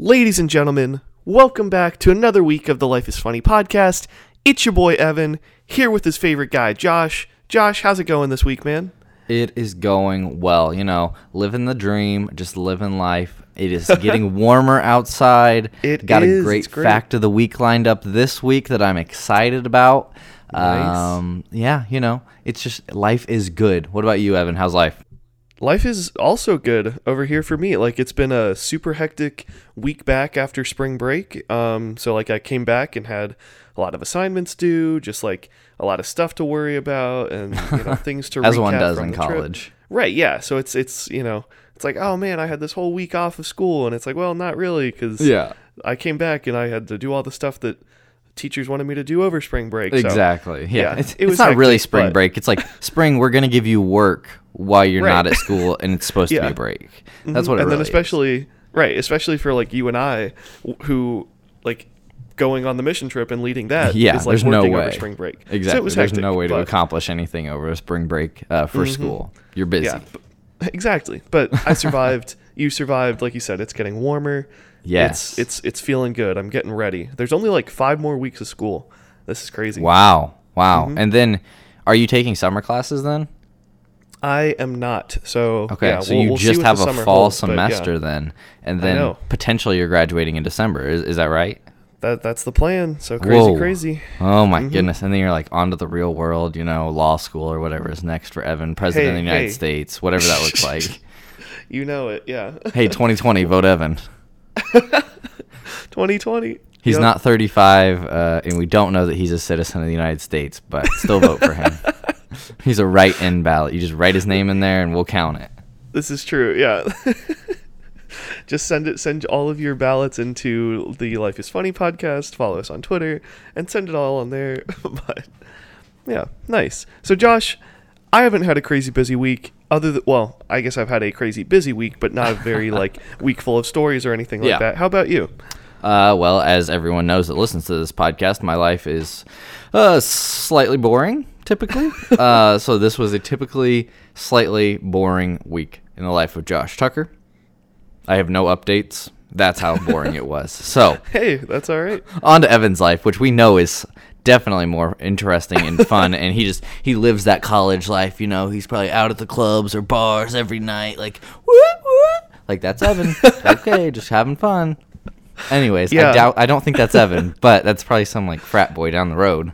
Ladies and gentlemen, welcome back to another week of the Life is Funny podcast. It's your boy Evan, here with his favorite guy, Josh. Josh, how's it going this week, man? It is going well. You know, living the dream, just living life. It is getting warmer outside. It Got is, a great, great. fact of the week lined up this week that I'm excited about. Nice. Um, yeah, you know, it's just life is good. What about you, Evan? How's life? Life is also good over here for me. Like it's been a super hectic week back after spring break. Um, so like I came back and had a lot of assignments due, just like a lot of stuff to worry about, and you know things to As one does in the trip. college. Right, yeah. So it's it's you know it's like oh man, I had this whole week off of school, and it's like well, not really because Yeah. I came back and I had to do all the stuff that teachers wanted me to do over spring break. so- Exactly. Yeah. yeah, it's it was it's not really spring but- break. It's like spring. We're gonna give you work while you're Right. not at school, and it's supposed to be a break. That's what it and really then especially right, especially for like you and I, who like going on the mission trip and leading that. Yeah, is, like, there's no working over way. spring break. So Exactly. it was There's hectic, no way to but- accomplish anything over a spring break uh, for school. You're busy. Yeah, exactly. But I survived. you survived, like you said. It's getting warmer. Yes. it's it's it's feeling good. I'm getting ready. There's only like five more weeks of school. This is crazy. Wow. Wow. Mm-hmm. And then are you taking summer classes then? I am not. So Okay. yeah, so we'll- you we'll just have a fall holds, but yeah, semester then. And then potentially you're graduating in December. Is, is that right? that that's the plan. So crazy, Whoa. crazy. Oh my Mm-hmm. goodness. And then you're like onto the real world, you know, law school or whatever is next for Evan, president Hey, of the United hey. States, whatever that looks like. You know it. Yeah. hey, 2020, vote Evan. 2020. He's Yep. not 35, uh, and we don't know that he's a citizen of the United States, but still vote for him. He's a write-in ballot. You just write his name in there, and we'll count it. This is true. Yeah. Just send it. Send all of your ballots into the Life is Funny podcast. Follow us on Twitter and send it all on there. but yeah, nice. So Josh, I haven't had a crazy busy week. Other than well, I guess I've had a crazy busy week, but not a very like week full of stories or anything like Yeah. that. How about you? Uh, well, as everyone knows that listens to this podcast, my life is uh, slightly boring, typically. uh, so this was a typically slightly boring week in the life of Josh Tucker. I have no updates. That's how boring it was. So, Hey, that's all right. on to Evan's life, which we know is definitely more interesting and fun. and he just he lives that college life. You know, he's probably out at the clubs or bars every night, like woo, woo. like that's Evan. okay, just having fun. Anyways, Yeah. I doubt I don't think that's Evan, but that's probably some like frat boy down the road.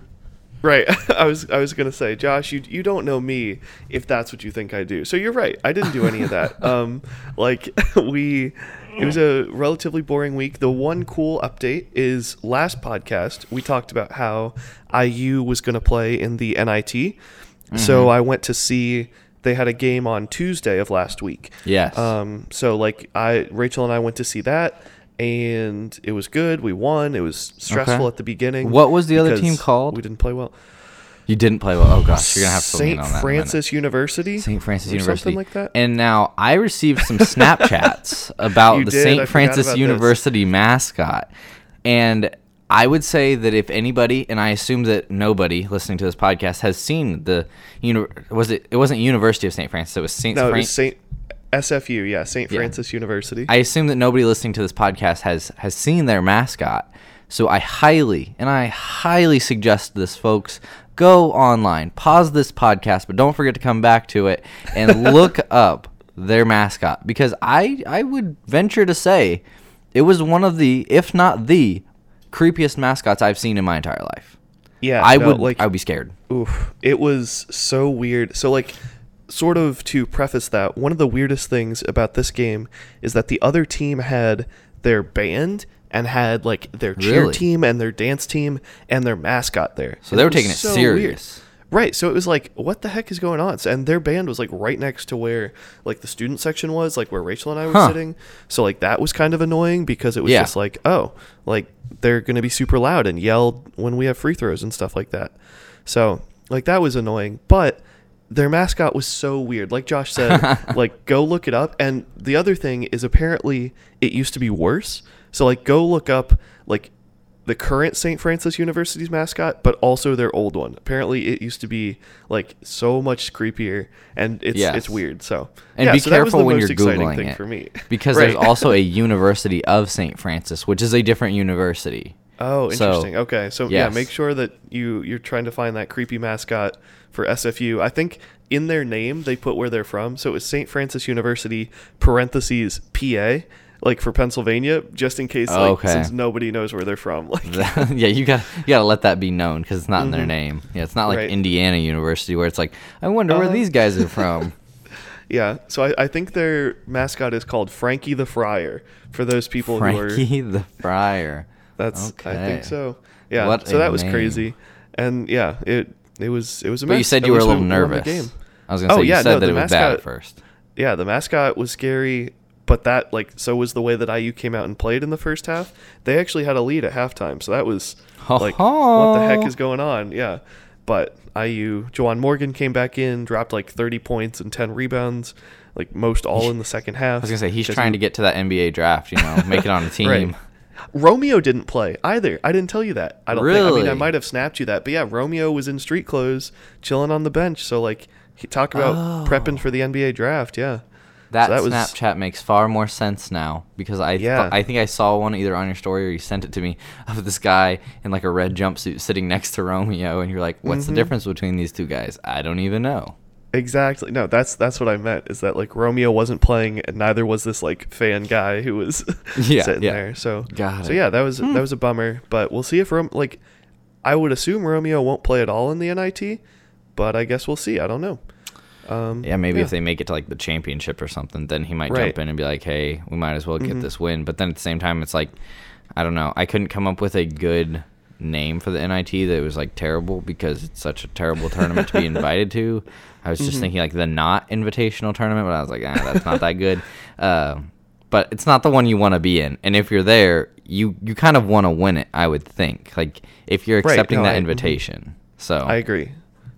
Right. I was I was gonna say, Josh, you you don't know me if that's what you think I do. So you're right. I didn't do any of that. Um, like we, it was a relatively boring week. The one cool update is last podcast we talked about how IU was gonna play in the NIT. So I went to see. They had a game on Tuesday of last week. Yes. Um, so like I, Rachel and I went to see that, and it was good. We won. It was stressful Okay. at the beginning. What was the other team called? We didn't play well. You didn't play well. Oh gosh, you're gonna have to Saint on that. Francis University. St. Francis or University. something like that. And now I received some Snapchats about You the did? I St. forgot Francis this. University mascot. And I would say that if anybody, and I assume that nobody listening to this podcast has seen the uni- was it it wasn't University of St. Francis, it was St. no, it was Saint SFU. Yeah, Yeah. Francis University. I assume that nobody listening to this podcast has has seen their mascot. So I highly and I highly suggest this, folks. Go online, pause this podcast, but don't forget to come back to it and look up their mascot because I I would venture to say it was one of the, if not the, creepiest mascots I've seen in my entire life. yeah, I no, would like. I would be scared. oof, it was so weird. So like, sort of to preface that, one of the weirdest things about this game is that the other team had their band and had like their cheer Really? team and their dance team and their mascot there. So they were taking it so weird. serious. Right, so it was like, what the heck is going on? And their band was like right next to where like the student section was, like where Rachel and I were Huh. sitting. So like that was kind of annoying because it was Yeah. just like, oh, like they're gonna be super loud and yell when we have free throws and stuff like that. So like that was annoying, but their mascot was so weird. Like Josh said, like go look it up. And the other thing is apparently it used to be worse. So like go look up like the current St. Francis University's mascot, but also their old one. Apparently, it used to be like so much creepier, and it's Yes. it's weird. So And yeah, be so careful when you're googling thing it, for me because Right. there's also a University of St. Francis, which is a different university. Oh, So, interesting. okay, so yeah, make sure that you you're trying to find that creepy mascot for SFU. I think in their name they put where they're from, so it was St. Francis University parentheses PA, like for Pennsylvania, just in case, like, Okay. since nobody knows where they're from. Like, yeah, you got you got to let that be known because it's not in their name. Yeah, it's not like Mm-hmm. Right. Indiana University where it's like, I wonder where Uh, these guys are from. yeah, so I, I think their mascot is called Frankie the Friar. For those people who are Frankie the Friar. That's okay. I think so. Yeah. What so that was name. crazy, and yeah, it it was it was a But you said you were a we little the nervous. game. I was gonna say Oh, you yeah, said no, that the it was bad at mascot- first. Yeah, the mascot was scary, but that like so was the way that IU came out and played in the first half. They actually had a lead at halftime, so that was like what the heck is going on? Yeah, but IU Juwan Morgan came back in, dropped like 30 points and 10 rebounds, like most all in the second half. I was gonna say he's trying to get to that NBA draft. You know, make it on a team. Right. Romeo didn't play either. I didn't tell you that. I don't think. I mean, I might have snapped you that, but yeah, Romeo was in street clothes, chilling on the bench. So like, he talk about Oh. prepping for the NBA draft. Yeah. That, So that was- Snapchat makes far more sense now because I Yeah. thought- I think I saw one either on your story or you sent it to me of this guy in like a red jumpsuit sitting next to Romeo and you're like, what's Mm-hmm. the difference between these two guys? I don't even know. Exactly. No, that's that's what I meant. Is that like Romeo wasn't playing, and neither was this like fan guy who was Yeah, sitting yeah. there. So Got so it. yeah, that was that was a bummer. But we'll see if Rom like, I would assume Romeo won't play at all in the NIT, but I guess we'll see. I don't know. Um, Yeah, maybe if they make it to like the championship or something, then he might Right. jump in and be like, "Hey, we might as well get Mhm. this win." But then at the same time, it's like, I don't know. I couldn't come up with a good name for the NIT that was like terrible because it's such a terrible tournament to be invited to. I was Mm-hmm. just thinking like the not invitational tournament, but I was like, ah, that's not that good. Uh, but it's not the one you want to be in, and if you're there, you you kind of want to win it. I would think, like if you're Right, accepting no, that I- invitation. So I agree.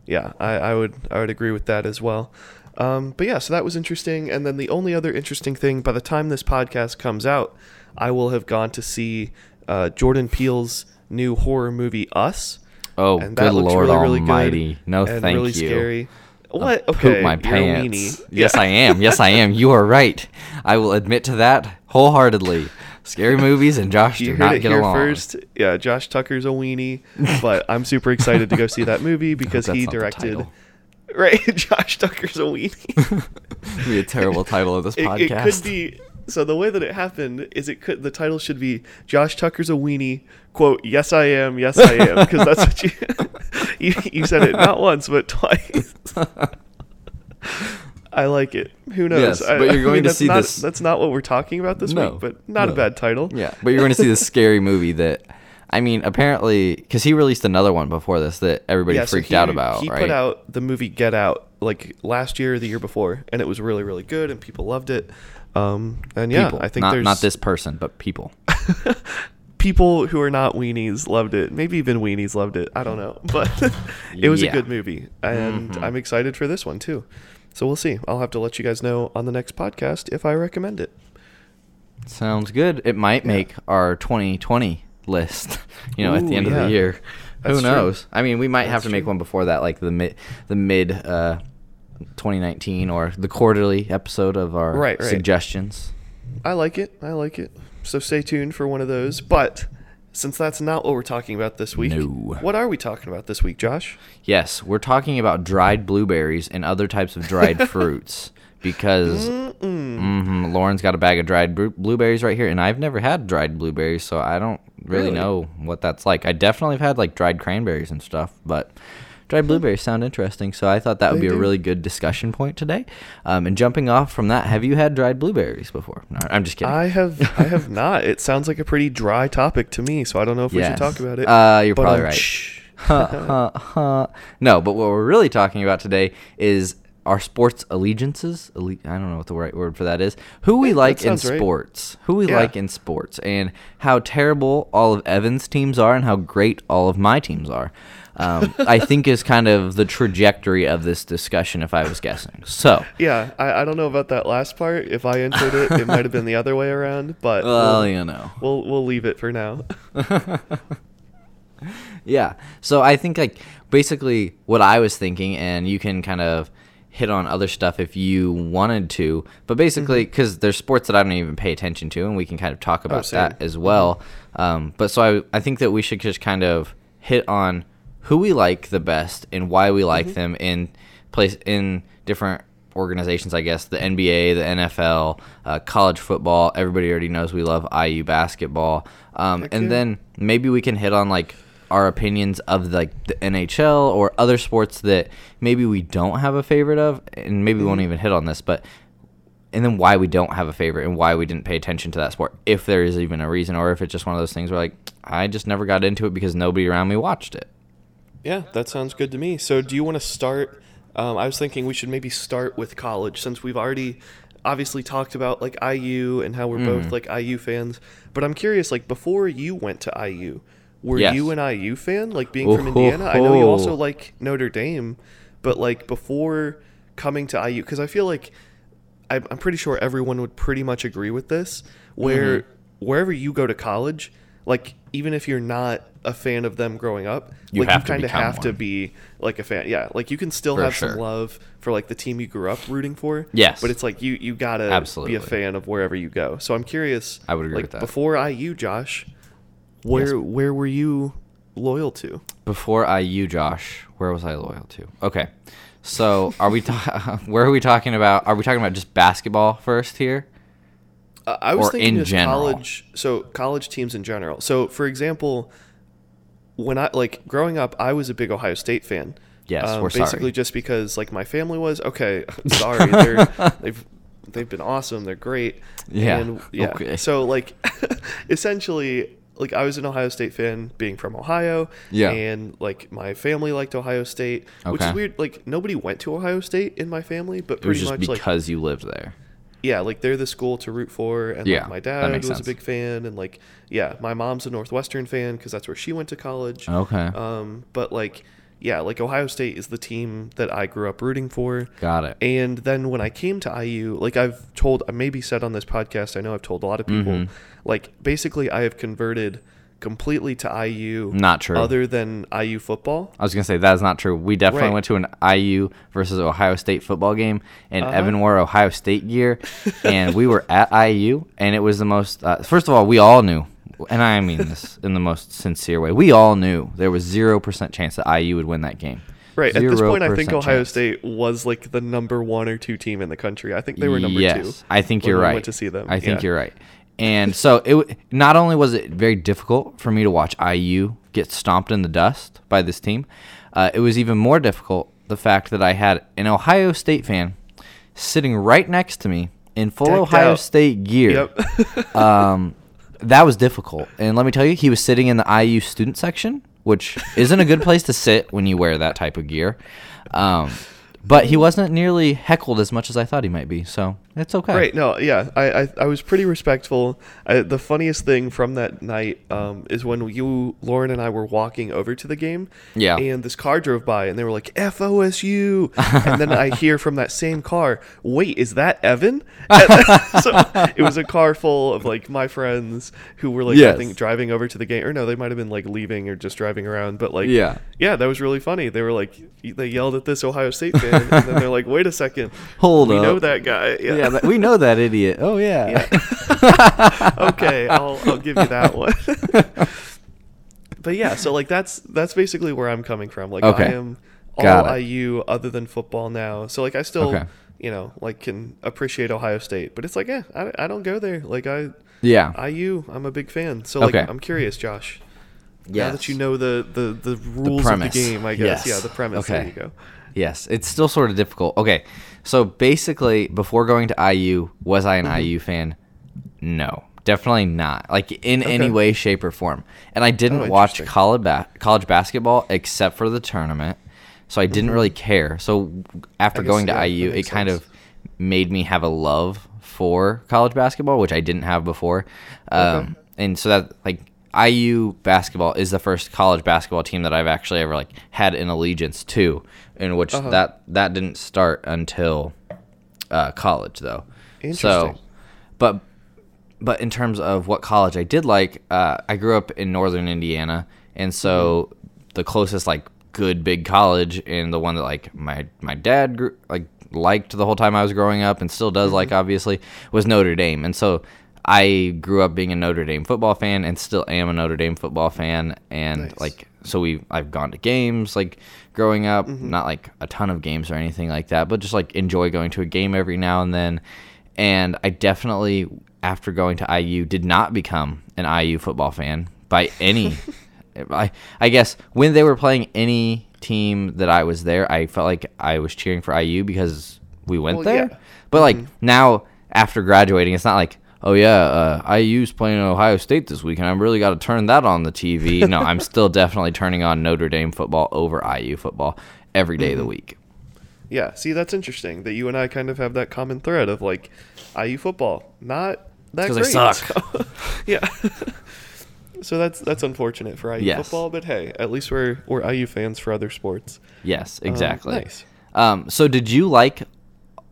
Yeah, I, I would I would agree with that as well. Um, but yeah, so that was interesting. And then the only other interesting thing, by the time this podcast comes out, I will have gone to see uh, Jordan Peele's new horror movie Us. Oh, and good that looks Lord really, really Almighty! good No, and thank really you. Scary. I'll What? Okay, Poop my pants. weenie. Yes, Yeah. I am. Yes, I am. You are right. I will admit to that wholeheartedly. Scary movies and Josh You do not get here along. first. Yeah, Josh Tucker's a weenie, but I'm super excited to go see that movie because he directed. Right, Josh Tucker's a weenie. Be a terrible title of this it, podcast. it could be. So the way that it happened is it could the title should be Josh Tucker's a weenie. Quote, yes I am, yes I am, because that's what you, you you said it not once but twice. I like it. Who knows? Yes, I- but you're I going mean, to that's see not, this- That's not what we're talking about this No, week, but not a bad title. Yeah, but you're going to see this scary movie that, I mean, apparently, because he released another one before this that everybody Yeah, so freaked he- out about, He right? put out the movie Get Out like last year or the year before, and it was really really good, and people loved it. Um, and yeah, people. I think not, there's not this person, but people. people who are not weenies loved it. Maybe even weenies loved it. I don't know, but it was Yeah. a good movie, and Mhm. I'm excited for this one too. So we'll see. I'll have to let you guys know on the next podcast if I recommend it. Sounds good. It might Yeah. make our 2020 list. You know, at the Ooh, end of the year. That's Who true. knows? I mean, we might have That's to make one before that, like the mid, the mid, uh, 2019 or the quarterly episode of our Right, right. suggestions. I like it. I like it. So stay tuned for one of those. But since that's not what we're talking about this week, No. what are we talking about this week, Josh? Yes, we're talking about dried blueberries and other types of dried fruits because mhm, Lauren's got a bag of dried blu- blueberries right here, and I've never had dried blueberries, so I don't really, Really? know what that's like. I definitely have had like dried cranberries and stuff, but dried blueberries sound interesting, so I thought that would They be a do. really good discussion point today. Um, and jumping off from that, have you had dried blueberries before? No, I'm just kidding. I have I have not. It sounds like a pretty dry topic to me, so I don't know if we should talk about it. Uh, you're But, probably right. Huh, huh, huh. no, but what we're really talking about today is our sports allegiances. alle- I don't know what the right word for that is. Who we like in sounds right. sports. Who we Yeah. like in sports, and how terrible all of Evan's teams are, and how great all of my teams are. Um, I think is kind of the trajectory of this discussion, if I was guessing. So, Yeah, I, I don't know about that last part. If I entered it, it might have been the other way around, but well, we'll, you know. we'll we'll leave it for now. Yeah. So I think like basically what I was thinking, and you can kind of hit on other stuff if you wanted to, but basically Mm-hmm. because there's sports that I don't even pay attention to, and we can kind of talk about Oh. Mm-hmm. that as well. Um, but so I I think that we should just kind of hit on who we like the best and why we Mm-hmm. like them in place in different organizations i guess the nba the nfl uh, college football everybody already knows we love iu basketball um, and then maybe we can hit on like our opinions of like the NHL or other sports that maybe we don't have a favorite of, and maybe we won't Mm-hmm. even hit on this, but and then why we don't have a favorite and why we didn't pay attention to that sport, if there is even a reason, or if it's just one of those things where like I just never got into it because nobody around me watched it. Yeah, that sounds good to me. So, do you want to start? Um, I was thinking we should maybe start with college since we've already obviously talked about like IU and how we're Mm-hmm. both like IU fans. But I'm curious, like before you went to IU, were Yes. you an IU fan? Like being from Indiana, I know you also like Notre Dame, but like before coming to IU, because I feel like I'm I'm pretty sure everyone would pretty much agree with this. Where Mm-hmm. wherever you go to college, like even if you're not a fan of them growing up, You like have you kind of have to be like a fan. Yeah, like you can still For have sure. some love for like the team you grew up rooting for. Yes. but it's like you you gotta Absolutely. be a fan of wherever you go. So I'm curious. I would agree like, with that. Before IU, Josh, where Yes. where were you loyal to? Before IU, Josh, where was I loyal to? Okay, so are we? Ta- where are we talking about? Are we talking about just basketball first here? Uh, I was Or thinking in just general? college. So college teams in general. So for example, when I like growing up, I was a big Ohio State fan. Yes, Um, we're sorry. basically just because like my family was okay. Sorry, they're, they've they've been awesome. They're great. Yeah, And, yeah. okay. So like, essentially, like I was an Ohio State fan, being from Ohio. Yeah. And like my family liked Ohio State, which is weird. Like nobody went to Ohio State in my family, but It was pretty just much like because you lived there. yeah, like they're the school to root for, and Yeah, like, my that dad makes was sense. a big fan, and like yeah, my mom's a Northwestern fan because that's where she went to college. Okay, Um, but like yeah, like Ohio State is the team that I grew up rooting for. got it. And then when I came to IU, like I've told, I maybe said on this podcast, I know I've told a lot of people, Mhm. like basically I have converted completely to IU. Not true. Other than IU football. I was gonna say that is not true. We definitely Right. went to an IU versus Ohio State football game, and Uh-huh. Evan wore Ohio State gear, and we were at IU, and it was the most. Uh, first of all, we all knew, and I mean this in the most sincere way. We all knew there was zero percent chance that IU would win that game. Right. At this point, I think Ohio chance. State was like the number one or two team in the country. I think they were number yes, two. I think you're we right. Went to see them. I think Yeah. you're right. And so it not only was it very difficult for me to watch IU get stomped in the dust by this team, uh, it was even more difficult the fact that I had an Ohio State fan sitting right next to me in full Decked Ohio out. State gear. Yep. um, that was difficult. And let me tell you, he was sitting in the IU student section, which isn't a good place to sit when you wear that type of gear. Um, but he wasn't nearly heckled as much as I thought he might be, so it's okay. Right. No. Yeah. I, I, I was pretty respectful. I, the funniest thing from that night um, is when you, Lauren, and I were walking over to the game. Yeah. And this car drove by, and they were like FOSU, and then I hear from that same car, "Wait, is that Evan?" so it was a car full of like my friends who were like Yes. I think driving over to the game, or no, they might have been like leaving or just driving around. But like, Yeah. yeah, that was really funny. They were like, they yelled at this Ohio State fan, and then they're like, "Wait a second, Hold we up. know that guy." Yeah, that, we know that idiot. Oh yeah. okay, I'll I'll give you that one. but yeah, so like that's that's basically where I'm coming from. Like Okay. I am all Got it. IU other than football now. So like I still Okay. you know like can appreciate Ohio State, but it's like yeah, I, I don't go there. Like I yeah. IU, I'm a big fan. So like Okay. I'm curious, Josh. Now that you know the the the rules of the game, I guess. Yes. Yeah, the premise. Okay. There you go. Yes, it's still sort of difficult. Okay, so basically, before going to IU, was I an Mm-hmm. IU fan? No, definitely not. Like in any way, shape, or form. And I didn't Oh, watch college ba- college basketball except for the tournament. so I didn't really care. So after guess, going to yeah, IU, it kind sense. of made me have a love for college basketball, which I didn't have before. Um, And so that like IU basketball is the first college basketball team that I've actually ever like had an allegiance to, in which Uh-huh. that that didn't start until uh, college though. So, but but in terms of what college I did like, uh, I grew up in northern Indiana, and so the closest like good big college and the one that like my my dad grew, like liked the whole time I was growing up and still does like obviously was Notre Dame, and so I grew up being a Notre Dame football fan and still am a Notre Dame football fan, and Nice. like so we I've gone to games like growing up, not like a ton of games or anything like that, but just like enjoy going to a game every now and then. And I definitely after going to IU did not become an IU football fan by any I I guess when they were playing any team that I was there, I felt like I was cheering for IU because we went Well, there. yeah. Mm-hmm. But like now after graduating, it's not like oh yeah, uh, IU's playing Ohio State this week, and I've really got to turn that on the TV. no, I'm still definitely turning on Notre Dame football over IU football every day of Mm-hmm. the week. Yeah, see, that's interesting that you and I kind of have that common thread of like IU football, not that they great. suck. Yeah. so that's that's unfortunate for IU Yes. football, but hey, at least we're we're IU fans for other sports. Yes, Um, exactly. nice. Um, so did you like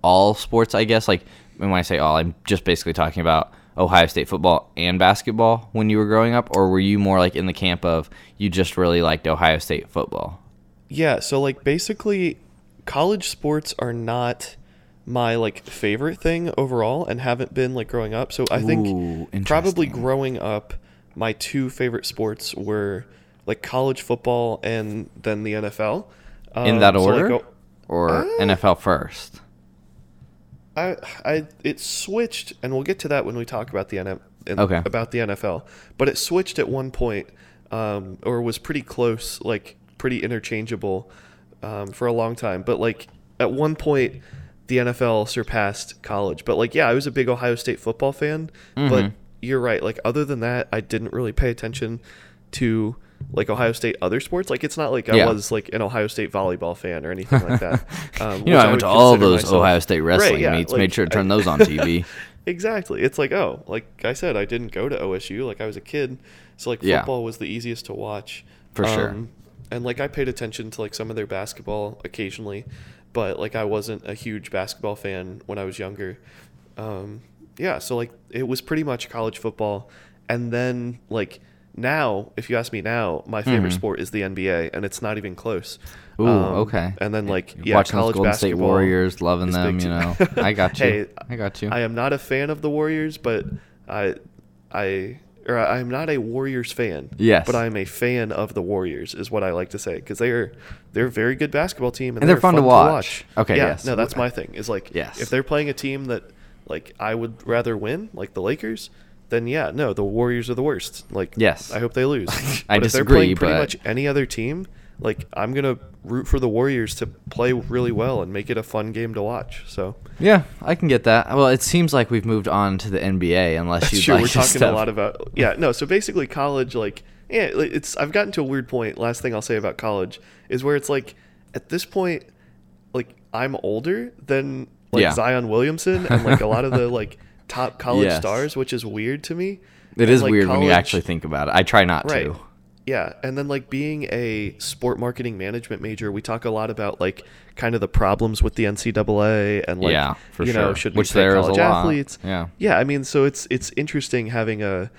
all sports? I guess like when I say all, I'm just basically talking about Ohio State football and basketball when you were growing up, or were you more like in the camp of you just really liked Ohio State football? Yeah, so like basically college sports are not my like favorite thing overall and haven't been like growing up. So I think Ooh, probably growing up my two favorite sports were like college football and then the NFL. In Um, that so, like, order, or Uh, NFL first? I, I, it switched, and we'll get to that when we talk about the NM, Okay. about the NFL. But it switched at one point, um, or was pretty close, like pretty interchangeable, um, for a long time. But like at one point, the NFL surpassed college. But like, yeah, I was a big Ohio State football fan. Mm-hmm. But you're right. Like, other than that, I didn't really pay attention to like Ohio State other sports. Like, it's not like I Yeah. was like an Ohio State volleyball fan or anything like that. Um, You know, which I went to all those myself- Ohio State wrestling yeah, meets. like, made sure to I- turn those on TV. Exactly. It's like, oh, like I said, I didn't go to OSU. Like I was a kid, so like Yeah. football was the easiest to watch. For sure. And like I paid attention to like some of their basketball occasionally, but like I wasn't a huge basketball fan when I was younger. Um, yeah, so like it was pretty much college football, and then like now, if you ask me now, my favorite Mhm. sport is the NBA, and it's not even close. Ooh, Um, okay. And then like yeah, Watching college Golden State basketball Warriors, loving them. You know, I got you. Hey, I got you. I am not a fan of the Warriors, but I, I, or I am not a Warriors fan. Yes. But I am a fan of the Warriors, is what I like to say, because they are they're a very good basketball team, and, And they're fun to watch. Okay, Yeah. yes. No, that's my thing. Is like, Yes. if they're playing a team that, like, I would rather win, like the Lakers, then yeah, no, the Warriors are the worst. Like, Yes. I hope they lose. I but if they're playing pretty but- much any other team, like I'm gonna root for the Warriors to play really well and make it a fun game to watch. So. Yeah, I can get that. Well, it seems like we've moved on to the NBA, unless you true. like We're talking stuff. a lot about yeah. No, so basically, college like yeah, it's I've gotten to a weird point. Last thing I'll say about college is where it's like at this point, like I'm older than like Yeah. Zion Williamson and like a lot of the like top college Yes. stars, which is weird to me. It And, is like, weird when you actually think about it. I try not right. to. Yeah, and then like being a sport marketing management major, we talk a lot about like kind of the problems with the NCAA and like Yeah, for you know sure. should Which we pay is a college athletes? Yeah. yeah. I mean, so it's it's interesting having a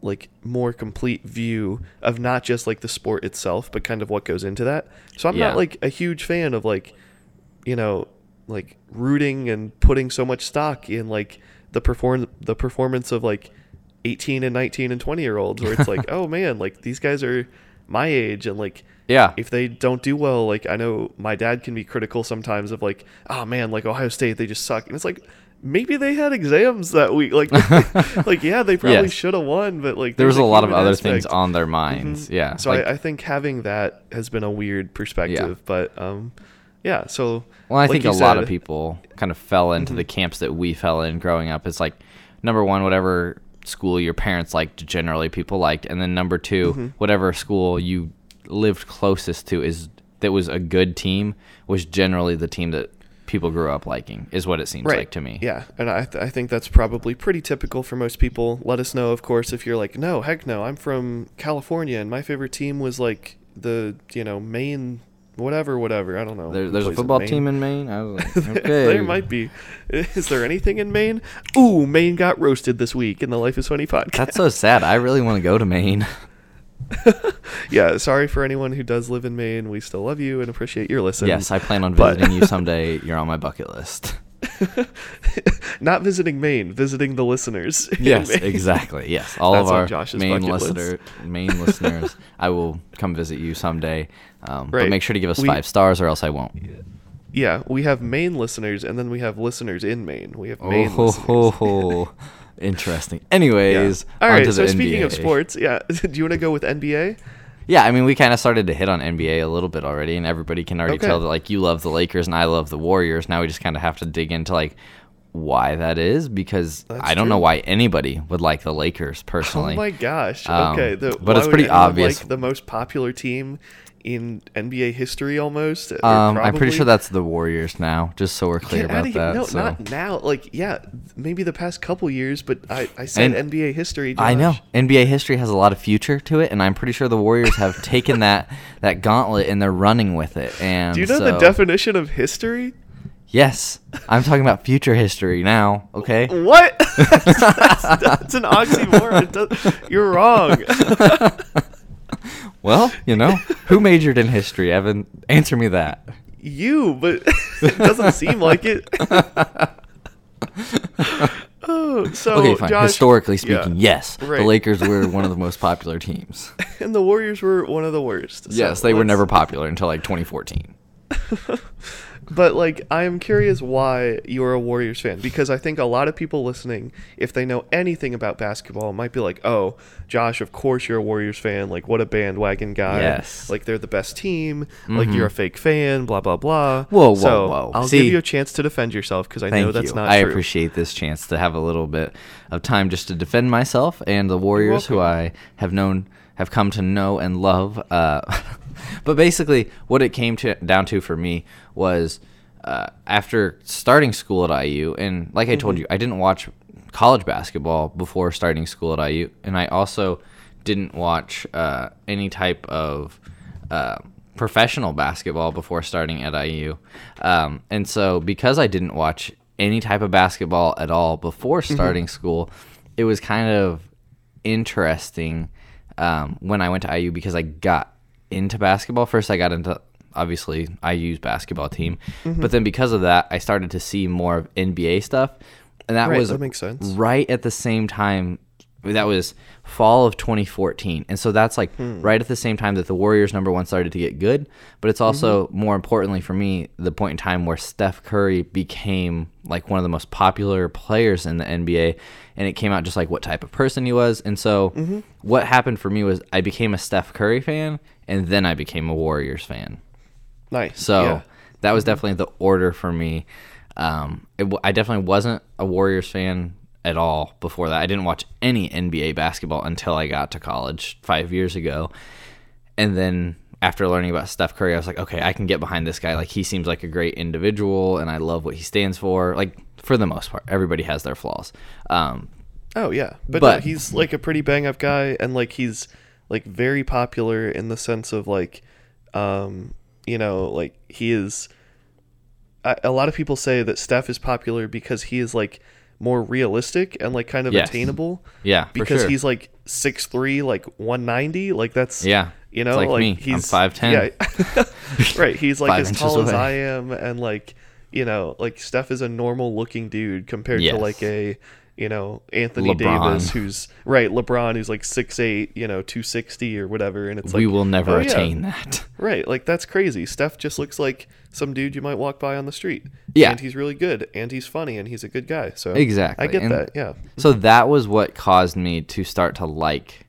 like more complete view of not just like the sport itself, but kind of what goes into that. So I'm Yeah. not like a huge fan of like you know like rooting and putting so much stock in like the perform the performance of like 18 and 19 and 20 year olds where it's like oh man like these guys are my age and like Yeah. if they don't do well like i know my dad can be critical sometimes of like oh man like ohio state they just suck and it's like maybe they had exams that week like like yeah they probably Yes. should have won but like there was there's a lot of other things on their minds. Mhm. Yeah. so like- I, I think having that has been a weird perspective but um yeah so Well, I like think a lot of Mm-hmm. people kind of fell into the camps that we fell in growing up. It's like number one, whatever school your parents liked, generally people liked, and then number 2 Mm-hmm. whatever school you lived closest to is that was a good team was generally the team that people grew up liking. Is what it seems like to me. Yeah, and I, th- I think that's probably pretty typical for most people. Let us know, of course, if you're like, no, heck no, I'm from California and my favorite team was like the you know Maine, whatever, whatever. I don't know. There, there's a plays in football team in Maine. I was like, okay. there might be. Is there anything in Maine? Ooh, Maine got roasted this week in the Life is Funny podcast. That's so sad. I really want to go to Maine. yeah, sorry for anyone who does live in Maine. We still love you and appreciate your listen. yes, I plan on visiting you someday. You're on my bucket list. Not visiting Maine, visiting the listeners. Yes, exactly. Yes, all That's of our Josh's main listener, main listeners. I will come visit you someday. Um, But make sure to give us We- five stars, or else I won't. Yeah, we have Maine listeners, and then we have listeners in Maine. We have Maine Oh, listeners. ho, ho. interesting. Yeah. Anyways, All right. So speaking of sports, yeah, do you want to go with NBA? Yeah, I mean, we kind of started to hit on NBA a little bit already, and everybody can already Okay. tell that like you love the Lakers and I love the Warriors. Now we just kind of have to dig into like why that is because That's I don't know why anybody would like the Lakers personally. Oh my gosh. Um, okay. The, but it's pretty obvious. Like the most popular team in NBA history, almost. Um, I'm pretty sure that's the Warriors now. Just so we're clear about that. No, so. not now. Like, yeah, maybe the past couple years, but I, I said And- NBA history. I know NBA history has a lot of future to it, and I'm pretty sure the Warriors have taken that that gauntlet and they're running with it. And Do you know the definition of history? Yes, I'm talking about future history now. Okay. What? that's, that's, that's an oxymoron. You're wrong. Well, you know, who majored in history, Evan? Answer me that. you, but it doesn't seem like it. oh, so Okay, fine. Josh, Historically yeah. speaking, yes, Right. the Lakers were one of the most popular teams. and the Warriors were one of the worst. so yes, they were never popular until like 2014. But like, I am curious why you're a Warriors fan because I think a lot of people listening, if they know anything about basketball, might be like, "Oh, Josh, of course you're a Warriors fan. Like, what a bandwagon guy. Yes. Mm-hmm. Like they're the best team. Like you're a fake fan. Blah blah blah." Whoa, whoa, so whoa. I'll See- give you a chance to defend yourself because I know that's you. not I true. appreciate this chance to have a little bit of time just to defend myself and the Warriors, who I have known, have come to know and love. Uh, but basically, what it came to down to for me was uh, after starting school at IU, and like I told Mm-hmm. you, I didn't watch college basketball before starting school at IU, and I also didn't watch uh, any type of uh, professional basketball before starting at IU. Um, and so, because I didn't watch any type of basketball at all before starting school, it was kind of interesting um, when I went to IU because I got into basketball. First, I got into obviously IU's basketball team, but then because of that, I started to see more of NBA stuff, and that Right, was that makes sense. right at the same time that was fall of 2014 and so that's like Hmm. right at the same time that the warriors number one started to get good but it's also Mm-hmm. more importantly for me the point in time where steph curry became like one of the most popular players in the nba and it came out just like what type of person he was and so Mm-hmm. what happened for me was i became a steph curry fan and then i became a warriors fan Nice. so yeah. that was definitely the order for me. Um, it, w- I definitely wasn't a Warriors fan at all before that. I didn't watch any NBA basketball until I got to college five years ago. And then after learning about Steph Curry, I was like, okay, I can get behind this guy. Like, he seems like a great individual, and I love what he stands for. Like, for the most part, everybody has their flaws. Um, Oh yeah, but, But- no, he's like a pretty bang up guy, and like he's like very popular in the sense of like, um, you know, like he is. A, a lot of people say that Steph is popular because he is like more realistic and like kind of Yes. attainable. yeah, because sure. he's like six three, like one ninety. Like that's Yeah, you it's know, like like me. He's 5'10". Yeah, right. He's like as tall as. I am, and like you know, like Steph is a normal looking dude compared Yes. to like a you know Anthony LeBron. Davis, who's right. LeBron, who's like six eight, you know, two sixty or whatever, and it's like we like will never oh, yeah. attain that. Right, like that's crazy. Steph just looks like some dude you might walk by on the street. Yeah. and he's really good, and he's funny, and he's a good guy. So Exactly, I get and- that. Yeah, So that was what caused me to start to like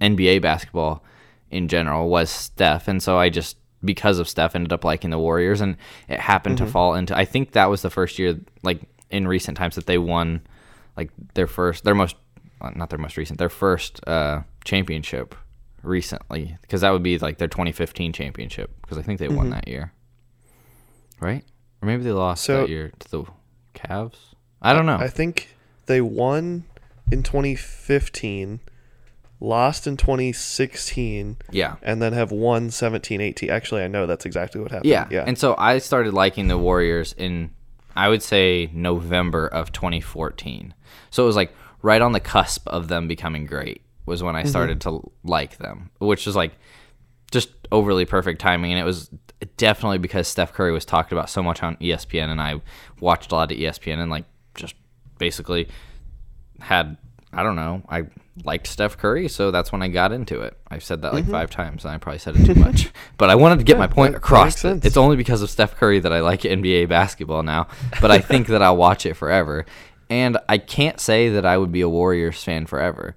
NBA basketball in general was Steph, and so I just because of Steph ended up liking the Warriors, and it happened Mm-hmm. to fall into. I think that was the first year, like in recent times, that they won, like their first, their most, not their most recent, their first uh, championship recently because that would be like their 2015 championship because I think they won Mhm. that year, right? Or maybe they lost So- that year to the Cavs. I don't know. I think they won in 2015, lost in 2016, yeah. and then have won 17 18. Actually, I know that's exactly what happened. Yeah. Yeah. And so I started liking the Warriors in, I would say, November of 2014. So it was like right on the cusp of them becoming great was when I mm-hmm. started to like them, which was like just overly perfect timing. And it was definitely because Steph Curry was talked about so much on ESPN, and I watched a lot of ESPN and like just basically had. I don't know. I liked Steph Curry, so that's when I got into it. I've said that like mm-hmm. five times, and I probably said it too much. but I wanted to get my point that- that across. sense. It's only because of Steph Curry that I like NBA basketball now. But I think that I'll watch it forever. And I can't say that I would be a Warriors fan forever.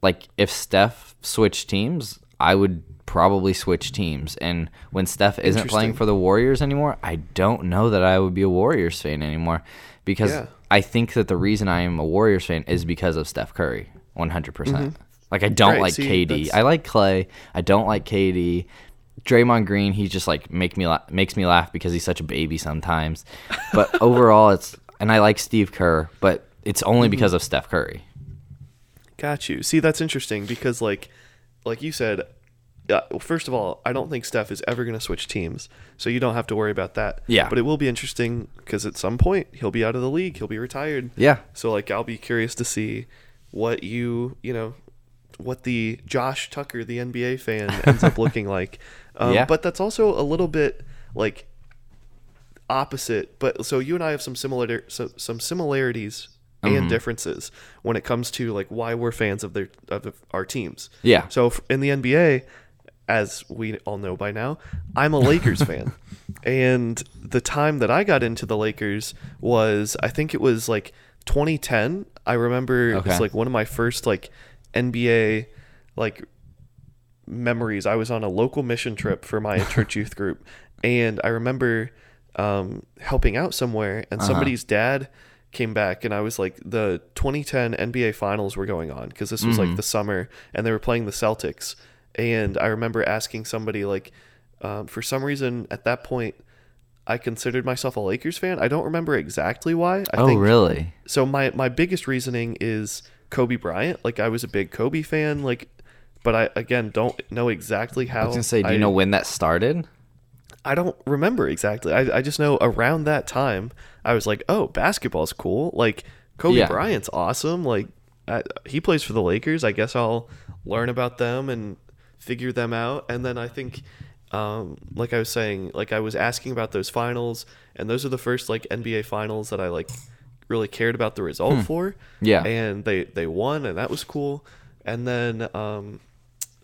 Like if Steph switched teams, I would probably switch teams. And when Steph isn't playing for the Warriors anymore, I don't know that I would be a Warriors fan anymore because Yeah. I think that the reason I am a Warriors fan is because of Steph Curry, 100%. percent mm-hmm. Like I don't Right, like see, KD. that's- I like Clay. I don't like KD. Draymond Green, he just like make me la- makes me laugh because he's such a baby sometimes. But overall, it's and I like Steve Kerr, but it's only mm-hmm. because of Steph Curry. Got you. See, that's interesting because, like, like you said, uh, well, first of all, I don't think Steph is ever going to switch teams, so you don't have to worry about that. Yeah. But it will be interesting because at some point he'll be out of the league, he'll be retired. Yeah. So, like, I'll be curious to see what you, you know, what the Josh Tucker, the NBA fan, ends up looking like. Um, Yeah. But that's also a little bit like opposite. But so you and I have some similar so, some similarities Mm-hmm. and differences when it comes to like why we're fans of their of our teams. Yeah. So in the NBA, as we all know by now, I'm a Lakers fan. And the time that I got into the Lakers was I think it was like 2010. I remember Okay. it's like one of my first like NBA like memories. I was on a local mission trip for my church youth group, and I remember um, helping out somewhere, and somebody's dad came back, and I was like, the 2010 NBA Finals were going on because this was like the summer, and they were playing the Celtics, and I remember asking somebody like, um, for some reason at that point. I considered myself a Lakers fan. I don't remember exactly why. I oh, think really? so my my biggest reasoning is Kobe Bryant. Like I was a big Kobe fan. Like, but I again don't know exactly how. I was gonna say, do you know when that started? I don't remember exactly. I I just know around that time I was like, oh, basketball's cool. Like Kobe Yeah. Bryant's awesome. Like I, he plays for the Lakers. I guess I'll learn about them and figure them out. And then I think. Um, like I was saying, like I was asking about those finals, and those are the first like NBA finals that I like really cared about the result for. Hmm. Yeah. and they they won, and that was cool. And then um,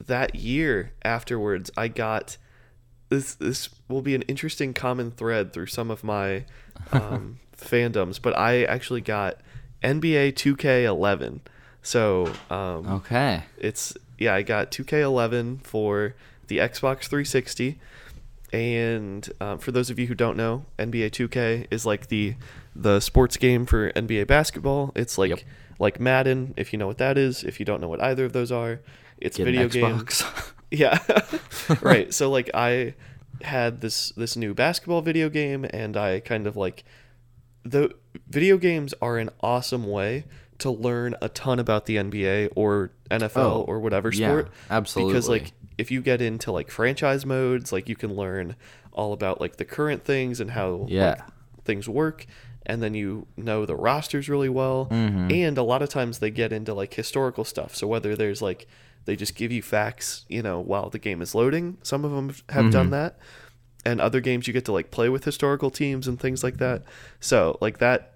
that year afterwards, I got this. This will be an interesting common thread through some of my um, fandoms, but I actually got NBA 2K11. So um, Okay. it's yeah, I got 2K11 for the Xbox 360. And um, for those of you who don't know, NBA 2K is like the the sports game for NBA basketball. It's like Yep. like Madden, if you know what that is. If you don't know what either of those are, it's Get video games. Yeah. right. So like I had this this new basketball video game and I kind of like the video games are an awesome way to learn a ton about the NBA or NFL Oh, or whatever yeah, absolutely. Because like if you get into like franchise modes, like you can learn all about like the current things and how like, Yeah. things work and then you know the rosters really well Mm-hmm. and a lot of times they get into like historical stuff so whether there's like they just give you facts you know while the game is loading some of them have done Mm-hmm. that and other games you get to like play with historical teams and things like that so like that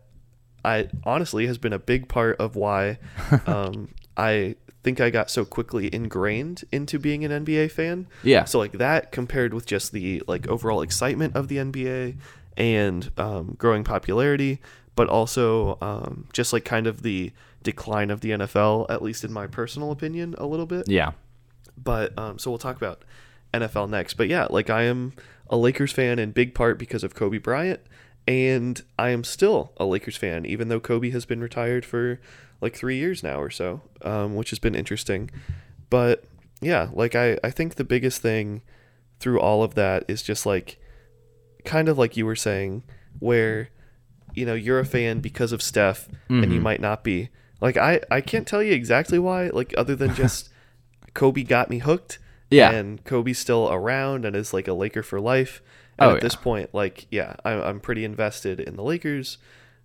i honestly has been a big part of why um, i think i got so quickly ingrained into being an nba fan Yeah. so like that compared with just the like overall excitement of the NBA and um, growing popularity, but also um, just like kind of the decline of the NFL, at least in my personal opinion, a little bit. Yeah. But um, so we'll talk about NFL next. But yeah, like I am a Lakers fan in big part because of Kobe Bryant, and I am still a Lakers fan, even though Kobe has been retired for like three years now or so, um, which has been interesting. But yeah, like I, I think the biggest thing through all of that is just like kind of like you were saying, where you know you're a fan because of Steph and Mm-hmm. you might not be. Like I, I can't tell you exactly why. Like other than just Kobe got me hooked. Yeah. and Kobe's still around and is like a Laker for life. And Oh, at this point, like yeah, I'm, I'm pretty invested in the Lakers.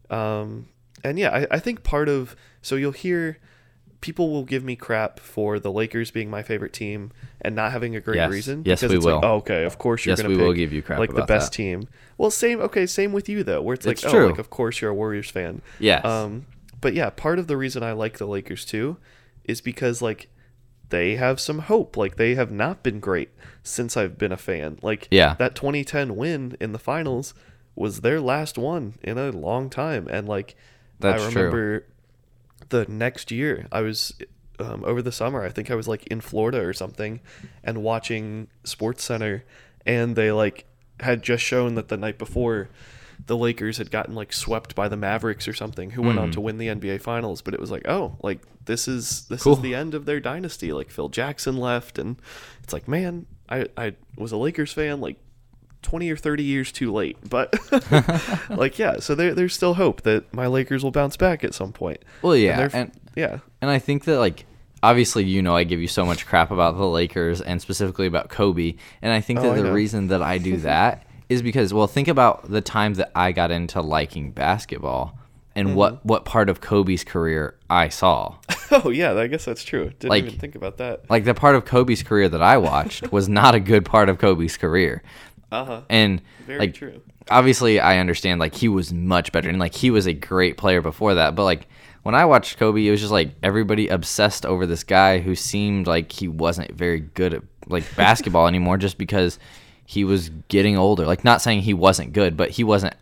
Um, and yeah, I, I think part of so you'll hear people will give me crap for the Lakers being my favorite team and not having a great Yes. reason. Yes, because we it's will. Like, oh, okay, of course you're Yes, gonna we will pick, give you crap like the best that. team. Well, same. Okay, same with you though, where it's like, It's oh, true. like of course you're a Warriors fan. Yes. Um, but yeah, part of the reason I like the Lakers too is because like they have some hope. Like they have not been great since I've been a fan. Like Yeah. that 2010 win in the finals was their last one in a long time, and like That's I true. remember the next year I was um, over the summer. I think I was like in Florida or something, and watching Sports Center, and they like had just shown that the night before the Lakers had gotten like swept by the Mavericks or something, who went on Mm. to win the NBA Finals. But it was like, oh, like this is this Cool. is the end of their dynasty. Like Phil Jackson left, and it's like, man, I I was a Lakers fan like. 20 or 30 years too late but like yeah so there, there's still hope that my lakers will bounce back at some point Well, yeah, they're and yeah And I think that like obviously you know I give you so much crap about the Lakers and specifically about Kobe, and I think Oh, that I the reason that I do that is because well think about the time that I got into liking basketball and Mm-hmm. what what part of Kobe's career I saw. Oh yeah, I guess that's true. Didn't Like- even think about that. Like the part of Kobe's career that I watched was not a good part of Kobe's career. Uh huh. And Very like true. obviously I understand like he was much better and like he was a great player before that, but like when I watched Kobe, it was just like everybody obsessed over this guy who seemed like he wasn't very good at like basketball anymore just because he was getting older. Like not saying he wasn't good, but he wasn't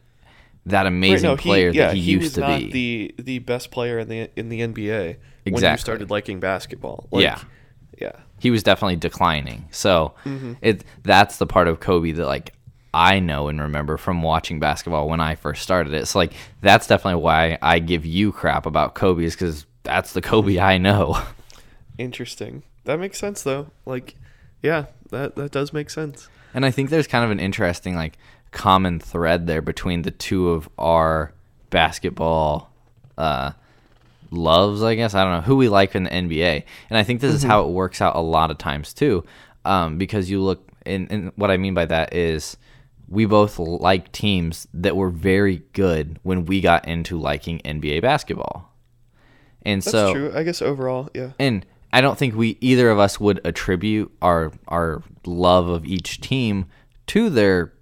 that amazing player that he, used was to not be. the the best player in the in the NBA when you started liking basketball. Yeah. yeah. he was definitely declining. So Mm-hmm. it that's the part of Kobe that like I know and remember from watching basketball when I first started it. So like that's definitely why I give you crap about Kobe is because that's the Kobe I know. Interesting. That makes sense though. Like, yeah, that that does make sense. And I think there's kind of an interesting like common thread there between the two of our basketball uh loves, I guess. I don't know who we like in the NBA. And I think this is how it works out a lot of times too. Um, because you look and, and what I mean by that is we both like teams that were very good when we got into liking NBA basketball. And That's so true. I guess overall, yeah. and I don't think we either of us would attribute our our love of each team to their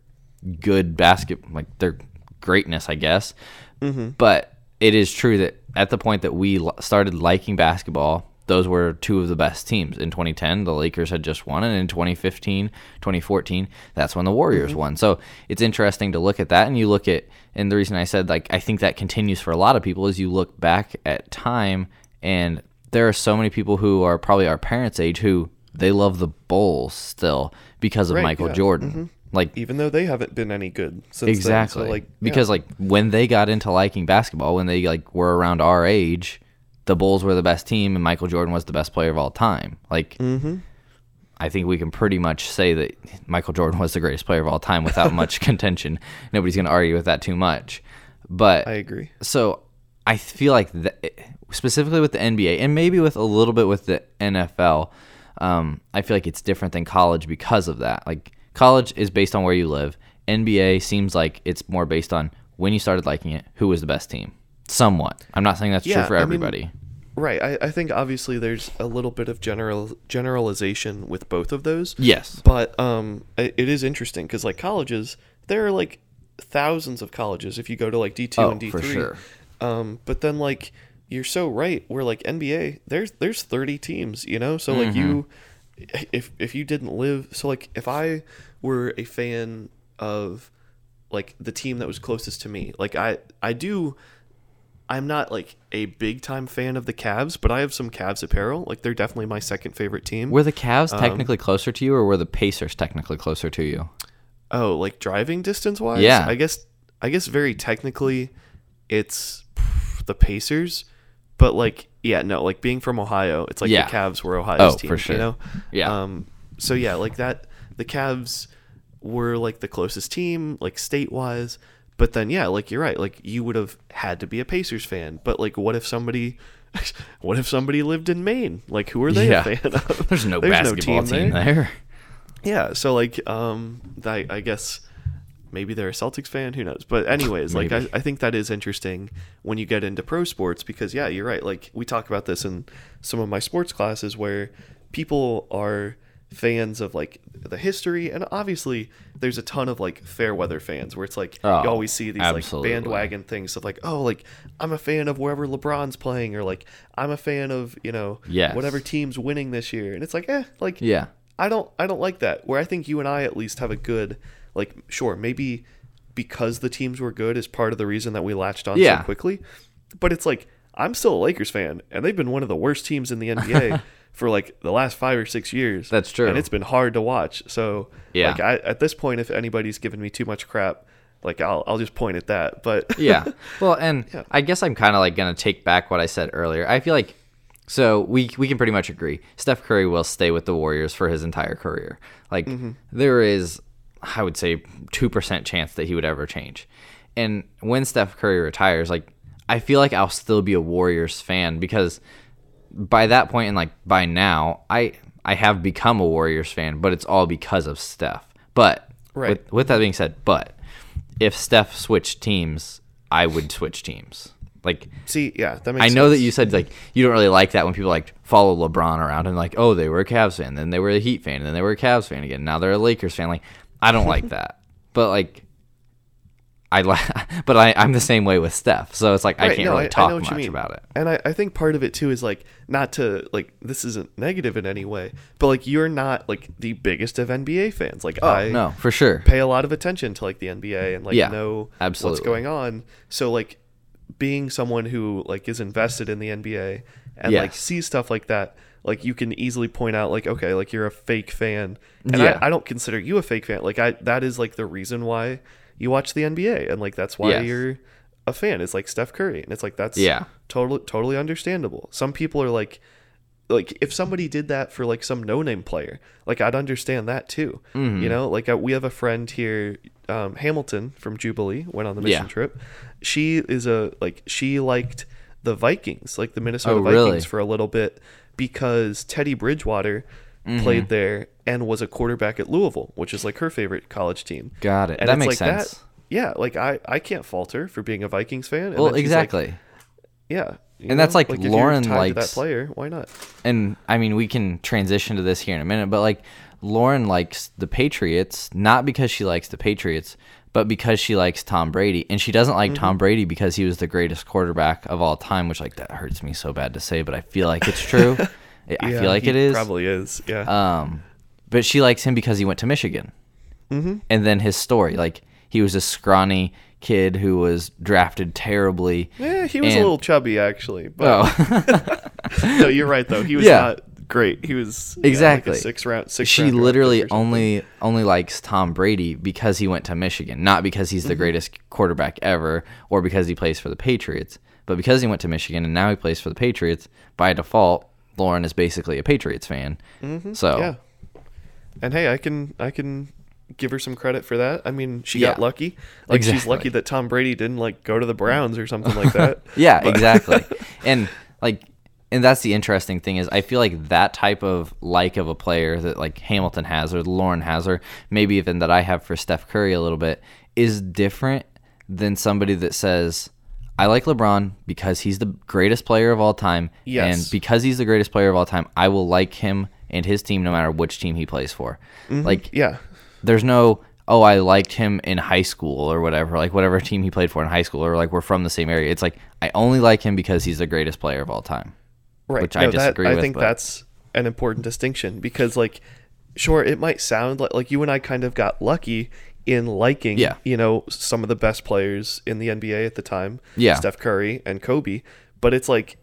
good basket like their greatness, I guess. Mm-hmm. But it is true that at the point that we started liking basketball, those were two of the best teams. In 2010, the Lakers had just won, and in 2015, 2014, that's when the Warriors mm-hmm. won. So it's interesting to look at that, and you look at, and the reason I said like I think that continues for a lot of people is you look back at time, and there are so many people who are probably our parents' age who they love the Bulls still because of Right, Michael yeah. Jordan. Like Even though they haven't been any good since exactly then. So like, yeah. because like when they got into liking basketball when they like were around our age the bulls were the best team and michael jordan was the best player of all time like Mm-hmm. i think we can pretty much say that michael jordan was the greatest player of all time without much contention nobody's going to argue with that too much but I agree. so I feel like the, specifically with the NBA and maybe with a little bit with the NFL, um, I feel like it's different than college because of that. Like college is based on where you live. NBA seems like it's more based on when you started liking it, who was the best team. Somewhat. I'm not saying that's Yeah, true for I mean, everybody. Right. I, I think obviously there's a little bit of general generalization with both of those. yes. But um, it, it is interesting because like colleges, there are like thousands of colleges if you go to like D two Oh, and D for three. sure. Um, but then like you're so right. We're like NBA, there's there's 30 teams, you know. So like you, Mm-hmm. if if you didn't live, so like if I were a fan of like the team that was closest to me, like I I do. I'm not like a big time fan of the Cavs, but I have some Cavs apparel. Like they're definitely my second favorite team. Were the Cavs Um, technically closer to you or were the Pacers technically closer to you? Oh, like driving distance wise? Yeah. I guess I guess very technically it's the Pacers, but like yeah, no, like being from Ohio, it's like Yeah. the Cavs were Ohio's Oh, team, for sure. you know. Yeah. Um. So yeah, like that, the Cavs were like the closest team, like state wise. But then yeah, like you're right, like you would have had to be a Pacers fan. But like, what if somebody, what if somebody lived in Maine? Like, who are they Yeah. a fan of? There's no basketball team, there. Yeah, so like, um, I, I guess maybe they're a Celtics fan. Who knows? But anyways, like, I, I think that is interesting when you get into pro sports because yeah, you're right. Like we talk about this in some of my sports classes where people are fans of like the history and obviously there's a ton of like fair weather fans where it's like Oh, you always see these absolutely. like bandwagon things of like oh like i'm a fan of wherever lebron's playing or like i'm a fan of you know Yes. whatever team's winning this year and it's like eh like Yeah. I don't I don't like that. Where I think you and I at least have a good like sure, maybe because the teams were good is part of the reason that we latched on Yeah. so quickly. But it's like I'm still a Lakers fan and they've been one of the worst teams in the NBA for like the last 5 or 6 years. That's true. And it's been hard to watch. So Yeah. like I, at this point if anybody's giving me too much crap, like I'll I'll just point at that. But yeah. Well, and Yeah. I guess I'm kind of like gonna take back what I said earlier. I feel like so we we can pretty much agree. Steph Curry will stay with the Warriors for his entire career. Like Mm-hmm. there is, I would say, two percent chance that he would ever change. And when Steph Curry retires, like I feel like I'll still be a Warriors fan because by that point and like by now, I I have become a Warriors fan, but it's all because of Steph. But Right. with, with that being said, but if Steph switched teams, I would switch teams. Like see, yeah, that makes I know that you said like you don't really like that when people like follow LeBron around and like oh they were a Cavs fan, then they were a Heat fan, and then they were a Cavs fan again. Now they're a Lakers fan. Like I don't like that, but like I like, but I I'm the same way with Steph. So it's like I can't no, really I- I talk you much about it. And I, I think part of it too is like not to like this isn't negative in any way, but like you're not like the biggest of NBA fans. Like oh, I Oh, no, for sure. pay a lot of attention to like the NBA and like Yeah, know absolutely. what's going on. So like being someone who like is invested in the NBA and like Yes. sees stuff like that, like you can easily point out like okay, like you're a fake fan. And Yeah. I, I don't consider you a fake fan. Like I that is like the reason why you watch the NBA and like that's why Yes. you're a fan. It's like Steph Curry and it's like that's Yeah. totally totally understandable. Some people are like like if somebody did that for like some no-name player, like I'd understand that too. Mm-hmm. You know, like uh, we have a friend here, um, Hamilton from Jubilee, went on the mission Yeah. trip. She is a like she liked the Vikings, like the Minnesota Oh, Vikings, really? for a little bit because Teddy Bridgewater Mm-hmm. played there and was a quarterback at Louisville, which is like her favorite college team. Got it. And That makes like sense. That, yeah, like I I can't falter for being a Vikings fan. And Well, she's like, exactly. yeah. And that's like you're Lauren likes- that player. Why not? and I mean, we can transition to this here in a minute, but like Lauren likes the Patriots not because she likes the Patriots, but because she likes Tom Brady, and she doesn't like Mm-hmm. Tom Brady because he was the greatest quarterback of all time. Which like that hurts me so bad to say, but I feel like it's true. I I feel like it is. Probably is. Yeah. Um, but she likes him because he went to Michigan. Mm-hmm. And then his story, like he was a scrawny kid who was drafted terribly. yeah, he was a little chubby actually. But Oh, no, you're right though. He was Yeah. not great. He was yeah, like Exactly. six round. Six. she round literally pick or something. only only likes Tom Brady because he went to Michigan, not because he's the Mm-hmm. greatest quarterback ever or because he plays for the Patriots, but because he went to Michigan and now he plays for the Patriots. By default, Lauren is basically a Patriots fan. So Mm-hmm. Yeah. And hey, I can I can give her some credit for that. I mean, she got lucky. Like she's lucky that Tom Brady didn't like go to the Browns or something like that. Yeah, But- exactly. and like and that's the interesting thing is I feel like that type of like of a player that like Hamilton has or Lauren has or maybe even that I have for Steph Curry a little bit is different than somebody that says I like LeBron because he's the greatest player of all time Yes. and because he's the greatest player of all time I will like him and his team no matter which team he plays for. Mm-hmm. Like yeah. there's no oh I liked him in high school or whatever like whatever team he played for in high school or like we're from the same area it's like I only like him because he's the greatest player of all time Right. which I that- disagree I with, think but- that's an important distinction because, like, sure, it might sound like like you and I kind of got lucky in liking, Yeah. you know, some of the best players in the NBA at the time, Yeah. Steph Curry and Kobe. But it's like,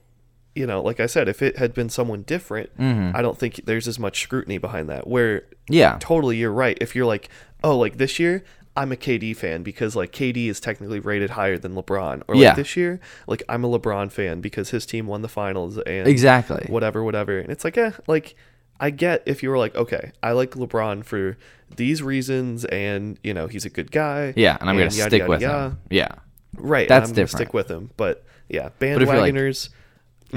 you know, like I said, if it had been someone different, Mm-hmm. I don't think there's as much scrutiny behind that. Where yeah totally you're right if you're like oh like this year I'm a KD fan because like KD is technically rated higher than LeBron. Or like Yeah. this year, like I'm a LeBron fan because his team won the finals and Exactly. whatever, whatever. And it's like, eh, like I get if you were like, okay, I like LeBron for these reasons, and you know he's a good guy. Yeah, and I'm gonna yada, stick yada, with yada. him. Yeah, Right, That's and different. Stick with him, but yeah, if you're like- bandwagoners. mhm,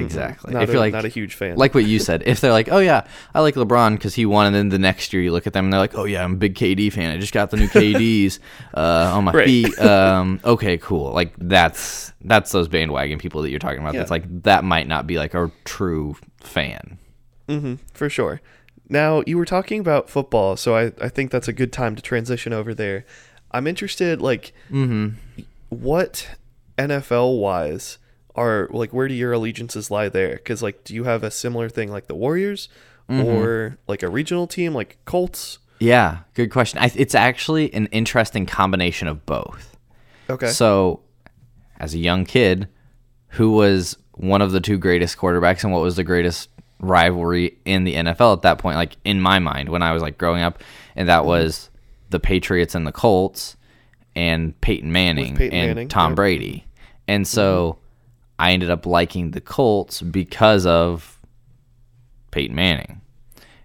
exactly. Not if a, you're like not a huge fan. like what you said, if they're like, oh yeah, I like LeBron because he won, and then the next year you look at them and they're like, oh yeah, I'm a big KD fan. I just got the new KDs uh, on my Right. feet. Um, okay, cool. Like that's that's those bandwagon people that you're talking about. Yeah. That's like that might not be like a true fan. Mm-hmm, for sure. Now you were talking about football, so I, I think that's a good time to transition over there. I'm interested, like, Mm-hmm. what NFL wise are like, where do your allegiances lie there? Because like, do you have a similar thing like the Warriors, Mm-hmm. or like a regional team like Colts? Yeah, good question. I, it's actually an interesting combination of both. Okay. So, as a young kid, who was one of the two greatest quarterbacks and what was the greatest rivalry in the NFL at that point? Like in my mind, when I was like growing up, and that was the Patriots and the Colts, and Peyton Manning Peyton and Manning, Tom. Brady, and so I ended up liking the Colts because of Peyton Manning.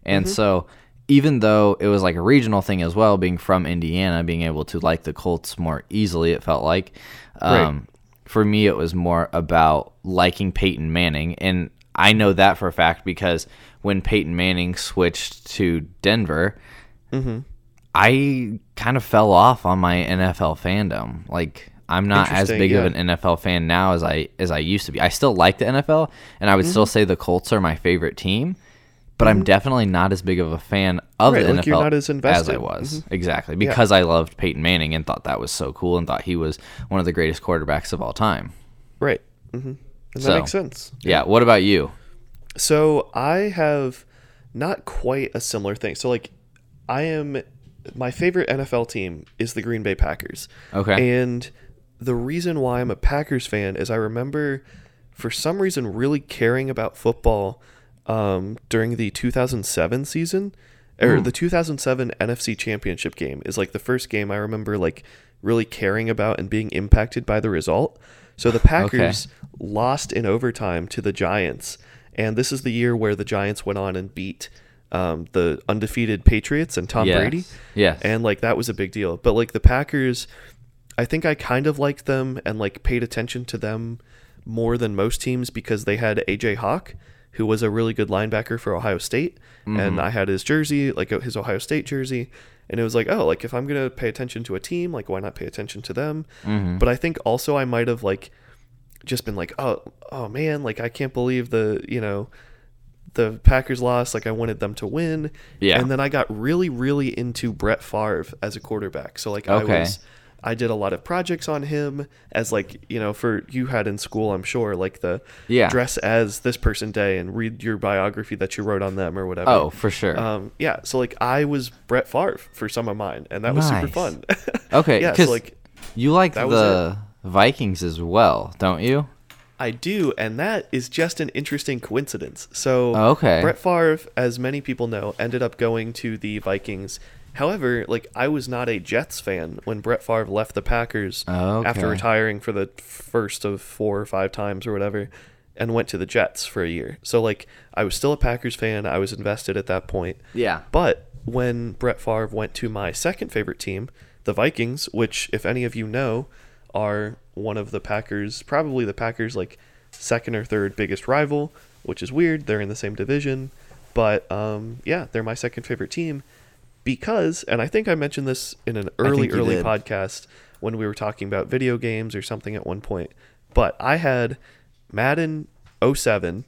And so even though it was like a regional thing as well, being from Indiana, being able to like the Colts more easily, it felt like. Um, For me, it was more about liking Peyton Manning. And I know that for a fact because when Peyton Manning switched to Denver, I kind of fell off on my NFL fandom. Like I'm not as big of an NFL fan now as I as I used to be. I still like the NFL, and I would still Mm-hmm. say the Colts are my favorite team. But I'm definitely not as big of a fan of Right, the like NFL not as I was. Exactly because I loved Peyton Manning and thought that was so cool and thought he was one of the greatest quarterbacks of all time. Right. hmm And that So- makes sense. Yeah. What about you? So I have not quite a similar thing. So like I am my favorite NFL team is the Green Bay Packers. Okay. And the reason why I'm a Packers fan is I remember for some reason really caring about football um, during the 2007 season or the 2007 NFC Championship game is like the first game I remember like really caring about and being impacted by the result. So the Packers lost in overtime to the Giants, and this is the year where the Giants went on and beat um, the undefeated Patriots and Tom Yes. Brady. Yes. And like that was a big deal. But like the Packers, I think I kind of liked them and like paid attention to them more than most teams because they had AJ Hawk, who was a really good linebacker for Ohio State, and mm-hmm. I had his jersey, like his Ohio State jersey, and it was like, oh, like if I'm gonna pay attention to a team, like why not pay attention to them? Mm-hmm. But I think also I might have like just been like, oh, oh man, like I can't believe the you know the Packers lost. Like I wanted them to win. Yeah. And then I got really, really into Brett Favre as a quarterback. So like Okay. I was, I did a lot of projects on him as like you know for you had in school. I'm sure like the Yeah. dress as this person day and read your biography that you wrote on them or whatever. Oh, for sure. Um, yeah. So like I was Brett Favre for some of mine, and that was super fun. okay. yeah. So like you like the Vikings as well, don't you? I do, and that is just an interesting coincidence. So, Oh, okay. Brett Favre, as many people know, ended up going to the Vikings. However, like I was not a Jets fan when Brett Favre left the Packers Oh, after retiring for the first of four or five times or whatever, and went to the Jets for a year. So, like, I was still a Packers fan. I was invested at that point. Yeah. But when Brett Favre went to my second favorite team, the Vikings, which, if any of you know, are one of the Packers, probably the Packers' like second or third biggest rival, which is weird. They're in the same division, but um, yeah, they're my second favorite team because, and I think I mentioned this in an early, early did. podcast when we were talking about video games or something at one point. But I had Madden 07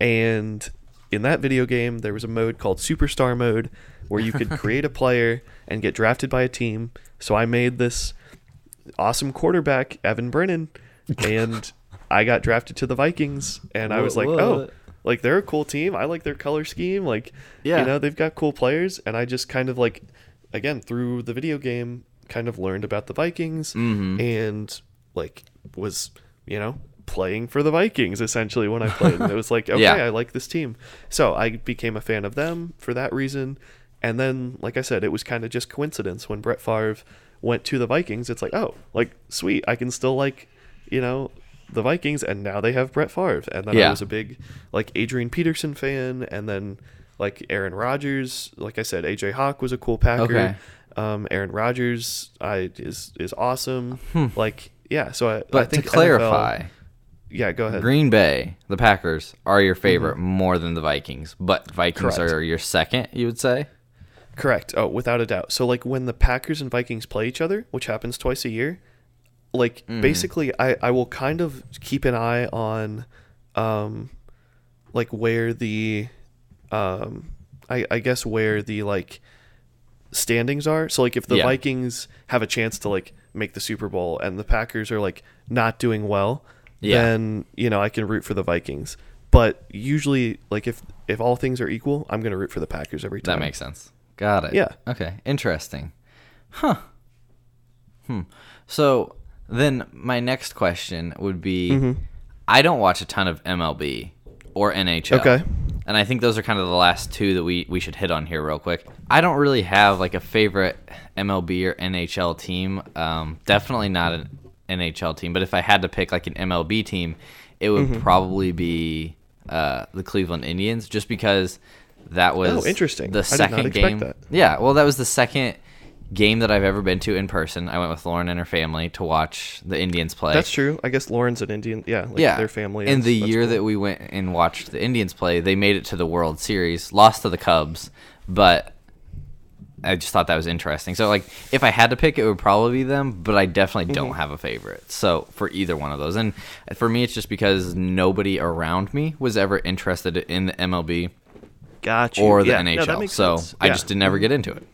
and in that video game there was a mode called superstar mode where you could create a player and get drafted by a team so i made this awesome quarterback evan brennan. And i got drafted to the vikings and i was like What- oh like they're a cool team. I like their color scheme. Like Yeah. you know they've got cool players. And i just kind of like again through the video game kind of learned about the vikings Mm-hmm. and like was you know playing for the vikings essentially when i played. And it was like okay Yeah. i like this team. So i became a fan of them for that reason. And then, like I said, it was kind of just coincidence when Brett Favre went to the Vikings. It's like, oh, like sweet, I can still like, you know, the Vikings, and now they have Brett Favre. And then I was a big like Adrian Peterson fan, and then like Aaron Rodgers. Like I said, AJ Hawk was a cool Packer. Okay. Um, Aaron Rodgers, I is is awesome. Like yeah, so I, I Hmm. But to think NFL clarify, yeah, go ahead. Green Bay, the Packers, are your favorite more than the Vikings, but Vikings Mm-hmm. Correct. are your second, you would say? Correct. Oh, without a doubt. So like when the Packers and Vikings play each other, which happens twice a year, like basically I I will kind of keep an eye on um like where the um I I guess where the like standings are. So like if the Yeah. Vikings have a chance to like make the Super Bowl and the Packers are like not doing well, Yeah. then you know I can root for the Vikings. But usually like if if all things are equal, I'm going to root for the Packers every time. That makes sense. Got it. Yeah. Okay. Interesting. Huh. Hmm. So then my next question would be Mm-hmm. I don't watch a ton of MLB or NHL. Okay. And I think those are kind of the last two that we, we should hit on here real quick. I don't really have like a favorite MLB or NHL team. Um, definitely not an NHL team, but if I had to pick like an MLB team, it would Mm-hmm. probably be uh, the Cleveland Indians, just because that was Oh, interesting. the I did not second expect game. that. Yeah, well, that was the second game that I've ever been to in person. I went with Lauren and her family to watch the Indians play. That's true. I guess Lauren's an Indian. Yeah, like yeah, their family. In is. the year cool. that we went and watched the Indians play, they made it to the World Series, lost to the Cubs, but I just thought that was interesting. So, like, if I had to pick, it would probably be them, but I definitely Mm-hmm. don't have a favorite. So, for either one of those, and for me, it's just because nobody around me was ever interested in the MLB got you. or the Yeah, no, NHL. that makes so, sense. I Yeah. just did never get into it.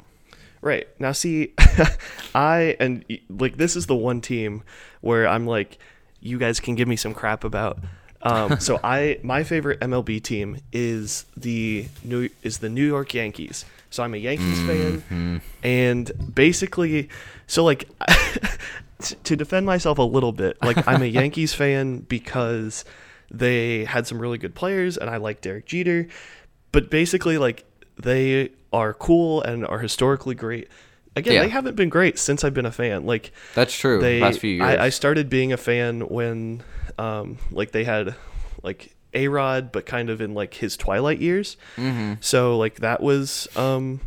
Right. Now see I and like this is the one team where I'm like you guys can give me some crap about. Um, so I my favorite MLB team is the New is the New York Yankees. So I'm a Yankees fan and basically so like to defend myself a little bit, like I'm a Yankees fan because they had some really good players and I like Derek Jeter, but basically like they are cool and are historically great. Again, Yeah. they haven't been great since I've been a fan. Like That's true. they, the past few years. I, I started being a fan when, um, like they had, like A Rod, but kind of in like his twilight years. Mm-hmm. So like that was, um,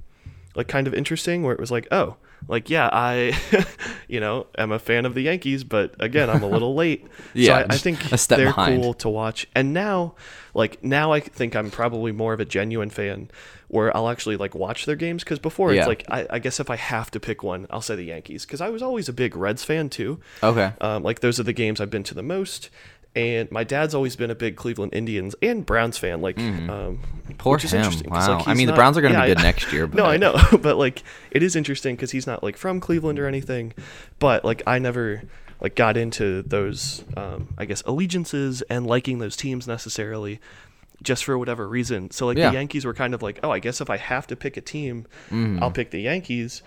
like kind of interesting where it was like, oh, like yeah, I, you know, am a fan of the Yankees, but again, I'm a little late. Yeah, so I, I think they're behind. cool to watch. And now, like now, I think I'm probably more of a genuine fan where I'll actually like watch their games because before Yeah. it's like I, I guess if I have to pick one, I'll say the Yankees because I was always a big Reds fan too. okay. Um, like those are the games I've been to the most. And my dad's always been a big Cleveland Indians and Browns fan. Like, um, Mm-hmm. Poor which is him. interesting Wow. like, I mean, the Browns are gonna be good I- next year, No, I know, but like it is interesting because he's not like from Cleveland or anything. But like I never like got into those, um, I guess, allegiances and liking those teams necessarily, just for whatever reason. So like Yeah. the Yankees were kind of like, oh, I guess if I have to pick a team, Mm-hmm. I'll pick the Yankees.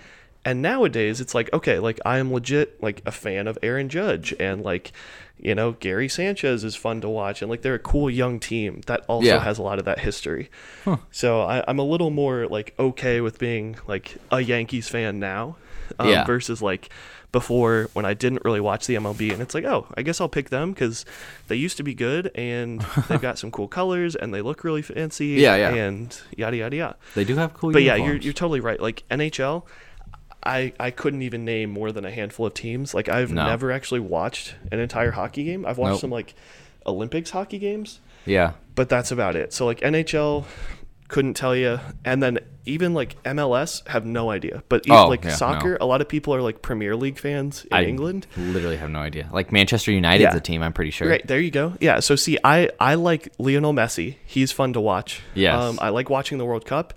And nowadays it's like, okay, like I am legit like a fan of Aaron Judge and like, you know, Gary Sanchez is fun to watch and like they're a cool young team that also Yeah. has a lot of that history. So I, I'm a little more like okay with being like a Yankees fan now, um, Yeah. versus like before when I didn't really watch the MLB and it's like oh I guess I'll pick them because they used to be good and they've got some cool colors and they look really fancy Yeah, yeah. and yada yada yada. They do have cool But yeah, you're you're totally right. Like NHL, I I couldn't even name more than a handful of teams. Like I've No. never actually watched an entire hockey game. I've watched Nope. some like Olympics hockey games, yeah. but that's about it. So like NHL, couldn't tell you, and then even like MLS have no idea. But even, Oh, like yeah, soccer, no. a lot of people are like Premier League fans in I England. literally have no idea. Like Manchester United's Yeah. a team, I'm pretty sure. Right there you go. Yeah. So see, I I like Lionel Messi. He's fun to watch. Yes. Um, I like watching the World Cup,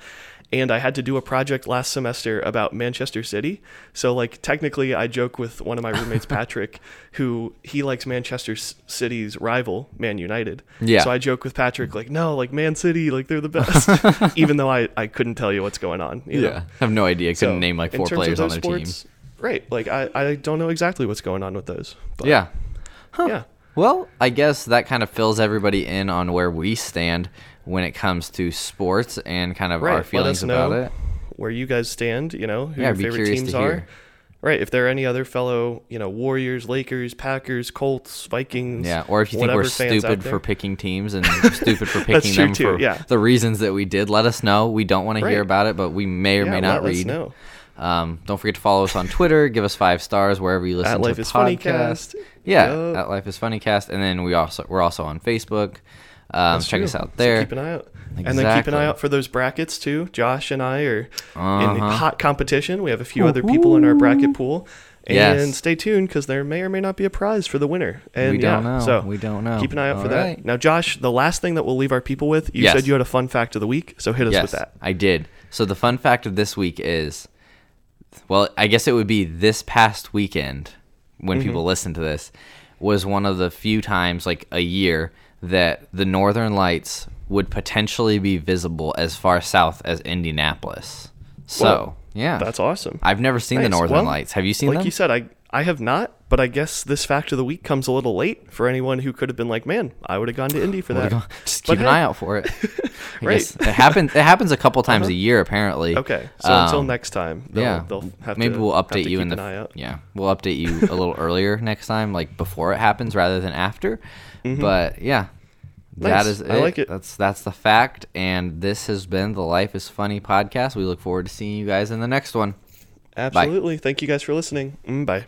and I had to do a project last semester about Manchester City. So like technically, I joke with one of my roommates, Patrick, who he likes Manchester City's rival, Man United. Yeah. So I joke with Patrick like, no, like Man City, like they're the best, even though I I couldn't tell you what's going on. you know? Yeah. I have no idea. Couldn't So, name like four players on those their team. sports, Right. Like I I don't know exactly what's going on with those. But Yeah. Yeah. Well, I guess that kind of fills everybody in on where we stand when it comes to sports and kind of Right. our Let feelings us about know it. where you guys stand. You know who Yeah, your favorite teams are. Right. If there are any other fellow, you know, Warriors, Lakers, Packers, Colts, Vikings. Yeah, or if you think we're whatever fans out stupid for picking teams and stupid for picking them too, for yeah. the reasons that we did, let us know. We don't want to hear about it, but we may or Yeah, may not let us read. know. Um, don't forget to follow us on Twitter. Give us five stars wherever you listen At to Life is Funny podcasts. Cast. Yeah, Yup. at Life is Funny Cast, and then we also we're also on Facebook. Um, That's check true. us out So there. keep an eye out. And then keep an eye out for those brackets too. Josh and I are in Uh-huh. hot competition. We have a few other people in our bracket pool. And Yes. stay tuned because there may or may not be a prize for the winner. And We don't yeah, know. So We don't know. Keep an eye out for All that. Now, Josh, the last thing that we'll leave our people with, you Yes. said you had a fun fact of the week. So hit us yes, with that. I did. So the fun fact of this week is, well, I guess it would be this past weekend when Mm-hmm. people listen to this was one of the few times, like a year, that the Northern Lights would potentially be visible as far south as Indianapolis. So Whoa. yeah, That's awesome. I've never seen the Northern Well, Lights. Have you seen like them? you said, I I have not, but I guess this fact of the week comes a little late for anyone who could have been like, man, I would have gone to Indy for that. Just But keep an hey, eye out for it. Right. It happens. It happens a couple times a year, apparently. Okay, so until Um, next time, they'll, yeah, they'll have maybe to, we'll update you keep in the an eye out. yeah we'll update you a little earlier next time, like before it happens rather than after. But yeah, that Mm-hmm. Nice. is it. I like it. That's that's the fact, and this has been the Life is Funny podcast. We look forward to seeing you guys in the next one. Absolutely. Thank you guys for listening. Mm, bye.